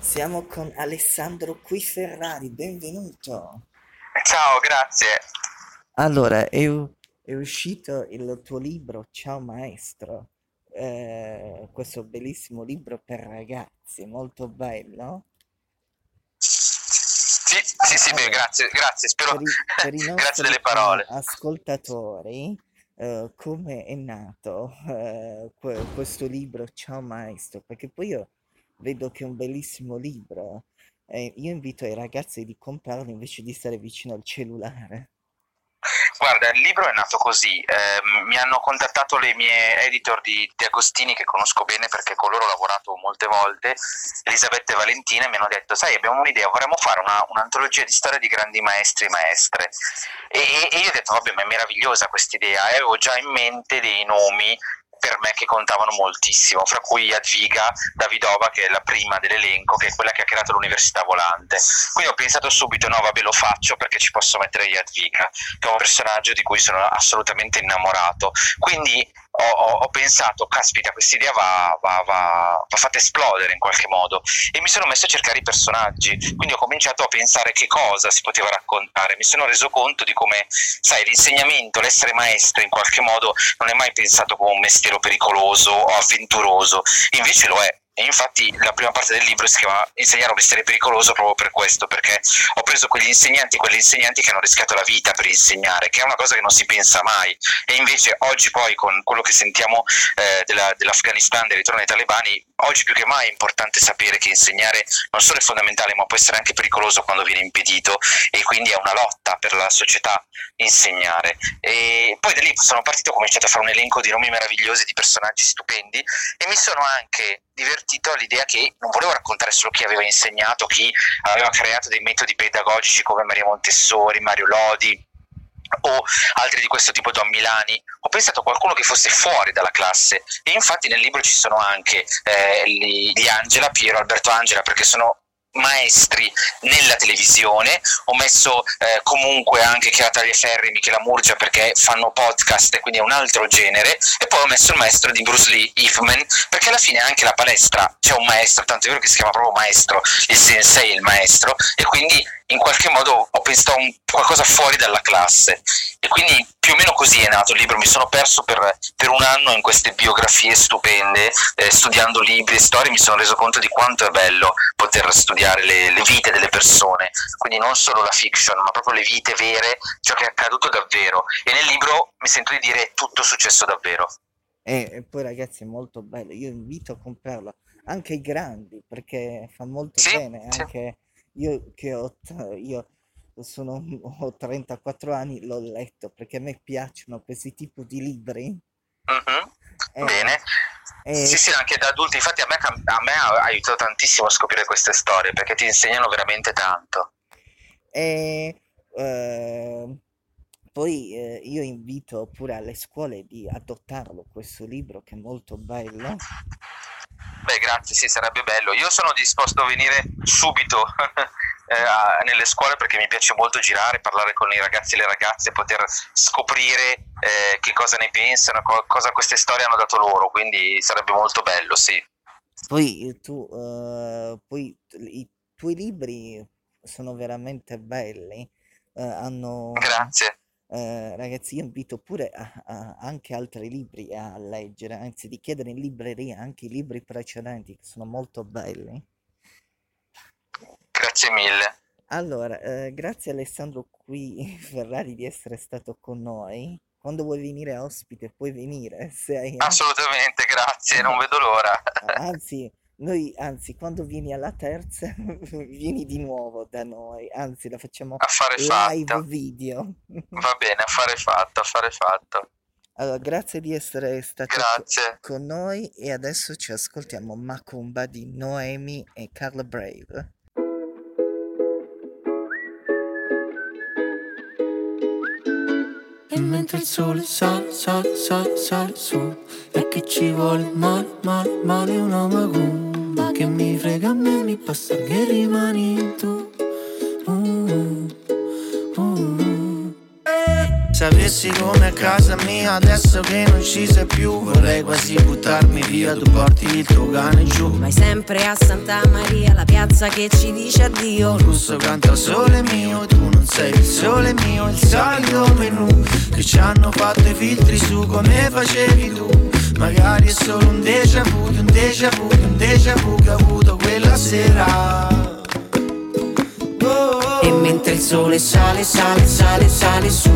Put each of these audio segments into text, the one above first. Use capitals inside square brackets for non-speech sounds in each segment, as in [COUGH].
Siamo con Alessandro qui Ferrari, benvenuto. Ciao, grazie. Allora, è, è uscito il tuo libro Ciao Maestro, eh, questo bellissimo libro per ragazzi, molto bello. Sì, sì, sì, beh, Allora, grazie, grazie, spero, per i, per i [LAUGHS] grazie delle parole. ascoltatori, eh, come è nato eh, que- questo libro Ciao Maestro? Perché poi io vedo che è un bellissimo libro e io invito i ragazzi di comprarlo invece di stare vicino al cellulare. Guarda, il libro è nato così. ehm, mi hanno contattato le mie editor di, di Agostini, che conosco bene perché con loro ho lavorato molte volte, Elisabetta e Valentina, e mi hanno detto: Sai, abbiamo un'idea, vorremmo fare una- un'antologia di storia di grandi maestri e maestre. E, e- io ho detto: Vabbè, ma è meravigliosa questa idea. Avevo già in mente dei nomi per me che contavano moltissimo, fra cui Jadwiga Davidova, che è la prima dell'elenco, che è quella che ha creato l'Università Volante. Quindi ho pensato subito: no, vabbè, lo faccio perché ci posso mettere Jadwiga che è un personaggio di cui sono assolutamente innamorato. Quindi ho, ho- pensato, caspita, questa idea va, va- va- va fatta esplodere in qualche modo. E mi sono messo a cercare i personaggi. Quindi ho cominciato a pensare che cosa si poteva raccontare. Mi sono reso conto di come, sai, l'insegnamento, l'essere maestro in qualche modo non è mai pensato come un mestiere pericoloso o avventuroso, invece lo è. E infatti la prima parte del libro si chiama Insegnare un mestiere pericoloso proprio per questo, perché ho preso quegli insegnanti, quelle insegnanti che hanno rischiato la vita per insegnare, che è una cosa che non si pensa mai. E invece oggi poi con quello che sentiamo eh, della- dell'Afghanistan, del ritorno dei talebani, oggi più che mai è importante sapere che insegnare non solo è fondamentale, ma può essere anche pericoloso quando viene impedito e quindi è una lotta per la società insegnare. E poi da lì sono partito, ho cominciato a fare un elenco di nomi meravigliosi, di personaggi stupendi e mi sono anche divertito all'idea che non volevo raccontare solo chi aveva insegnato, chi aveva creato dei metodi pedagogici come Maria Montessori, Mario Lodi o altri di questo tipo Don Milani, ho pensato a qualcuno che fosse fuori dalla classe e infatti nel libro ci sono anche eh, gli Angela, Piero, Alberto Angela perché sono maestri nella televisione, ho messo eh, comunque anche Chiara Tagliaferri, Michela Murgia perché fanno podcast e quindi è un altro genere. E poi ho messo il maestro di Bruce Lee, Ifman, perché alla fine anche la palestra c'è un maestro, tanto è vero che si chiama proprio maestro, il sensei il maestro e quindi in qualche modo ho pensato a un, qualcosa fuori dalla classe. E quindi più o meno così è nato il libro, mi sono perso per, per un anno in queste biografie stupende, eh, studiando libri e storie mi sono reso conto di quanto è bello poter studiare le, le vite delle persone, quindi non solo la fiction ma proprio le vite vere, ciò che è accaduto davvero. E nel libro mi sento di dire è tutto successo davvero. E, e poi ragazzi è molto bello, io invito a comprarlo. Anche ai grandi perché fa molto Sì, bene, sì. anche io che ho, io sono, [LAUGHS] ho 34 anni, l'ho letto perché a me piacciono questi tipi di libri Mhm. e, Bene. Sì, e sì, anche da adulti. Infatti a me, a me ha aiutato tantissimo a scoprire queste storie perché ti insegnano veramente tanto. E eh, poi eh, io invito pure alle scuole di adottarlo questo libro che è molto bello. Beh, grazie, sì, sarebbe bello. Io sono disposto a venire subito [LAUGHS] eh, nelle scuole perché mi piace molto girare, parlare con i ragazzi e le ragazze, poter scoprire eh, che cosa ne pensano, co- cosa queste storie hanno dato loro, quindi sarebbe molto bello, sì. Poi eh, tu, eh, poi i tuoi libri sono veramente belli, eh, hanno, Grazie. eh, ragazzi, io invito pure a- a- anche altri libri a leggere, anzi di chiedere in libreria anche i libri precedenti che sono molto belli. Grazie mille. Allora, eh, grazie Alessandro qui [LAUGHS] Ferrari di essere stato con noi. Quando vuoi venire ospite puoi venire, se hai... [LAUGHS] Assolutamente, grazie, non vedo l'ora. [LAUGHS] Anzi, noi, anzi, quando vieni alla terza, vieni di nuovo da noi, anzi, la facciamo Affare live fatto. video. Va bene, affare fatto, affare fatto. Allora, grazie di essere stato Grazie. con noi e adesso ci ascoltiamo Macumba di Noemi e Carla Brave. E mentre il sole sale, sale, sale, sale su. E che ci vuole? Male, male, male una macumba Che mi frega a me, mi basta che rimani tu. Uh, uh, uh. Saber stessi come a casa mia Adesso che non ci sei più Vorrei quasi buttarmi via. Tu porti il tuo cane giù. Vai sempre a Santa Maria La piazza che ci dice addio. Il russo canta sole mio Tu non sei il sole mio Il solito menù Che ci hanno fatto i filtri su come facevi tu. Magari è solo un déjà vu Un déjà vu, un déjà vu che ho avuto quella sera. E mentre il sole sale, sale, sale, sale su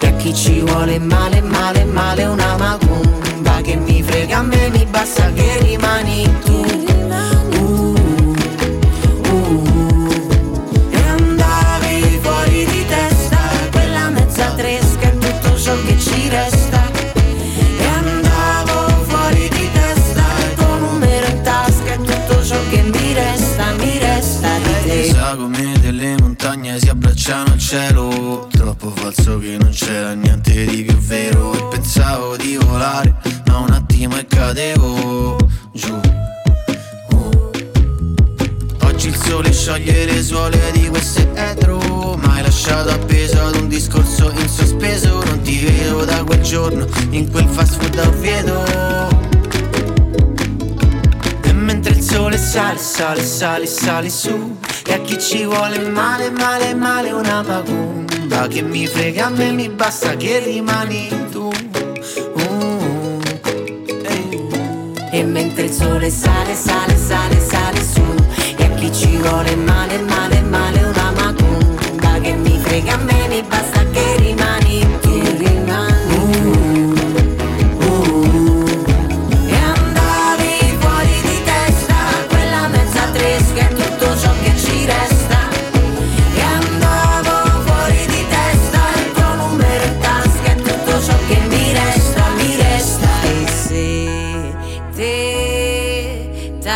E a chi ci vuole male, male, male una macumba Che mi frega a me, mi basta che rimani ci resta. E andavo fuori di testa Il tuo numero in tasca è tutto ciò che mi resta, mi resta di te. Sagome delle montagne si abbracciano al cielo. Troppo falso che non c'era niente di più vero. E pensavo di volare ma un attimo e cadevo giù. Oggi il sole scioglie le suole di queste etro. Ma hai lasciato appeso ad un discorso in sospeso. Non giorno in quel fast food a Oviedo E mentre il sole sale, sale, sale, sale su E a chi ci vuole male, male, male una macumba Che mi frega a me, mi basta che rimani tu Uh, ehi. E mentre il sole sale, sale, sale, sale su E a chi ci vuole male, male, male una macumba Che mi frega a me, mi basta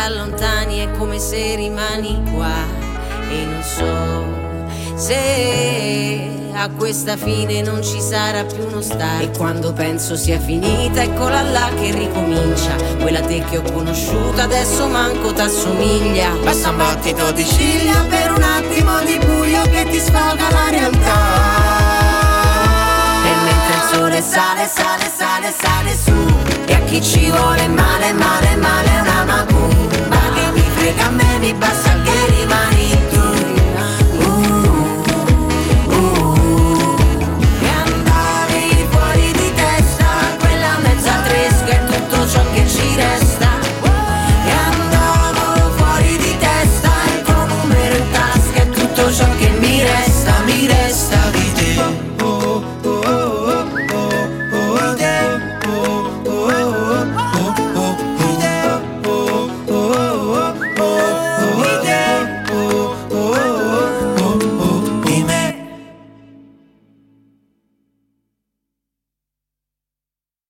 te t'allontani è come se rimani qua. E non so se a questa fine non ci sarà più uno start E quando penso sia finita eccola là che ricomincia. Quella te che ho conosciuto adesso manco t'assomiglia. Basta un battito di ciglia per un attimo di buio che ti sfoga la realtà. E mentre il sole sale, sale, sale, sale su. E a chi ci vuole male, male, male when I'm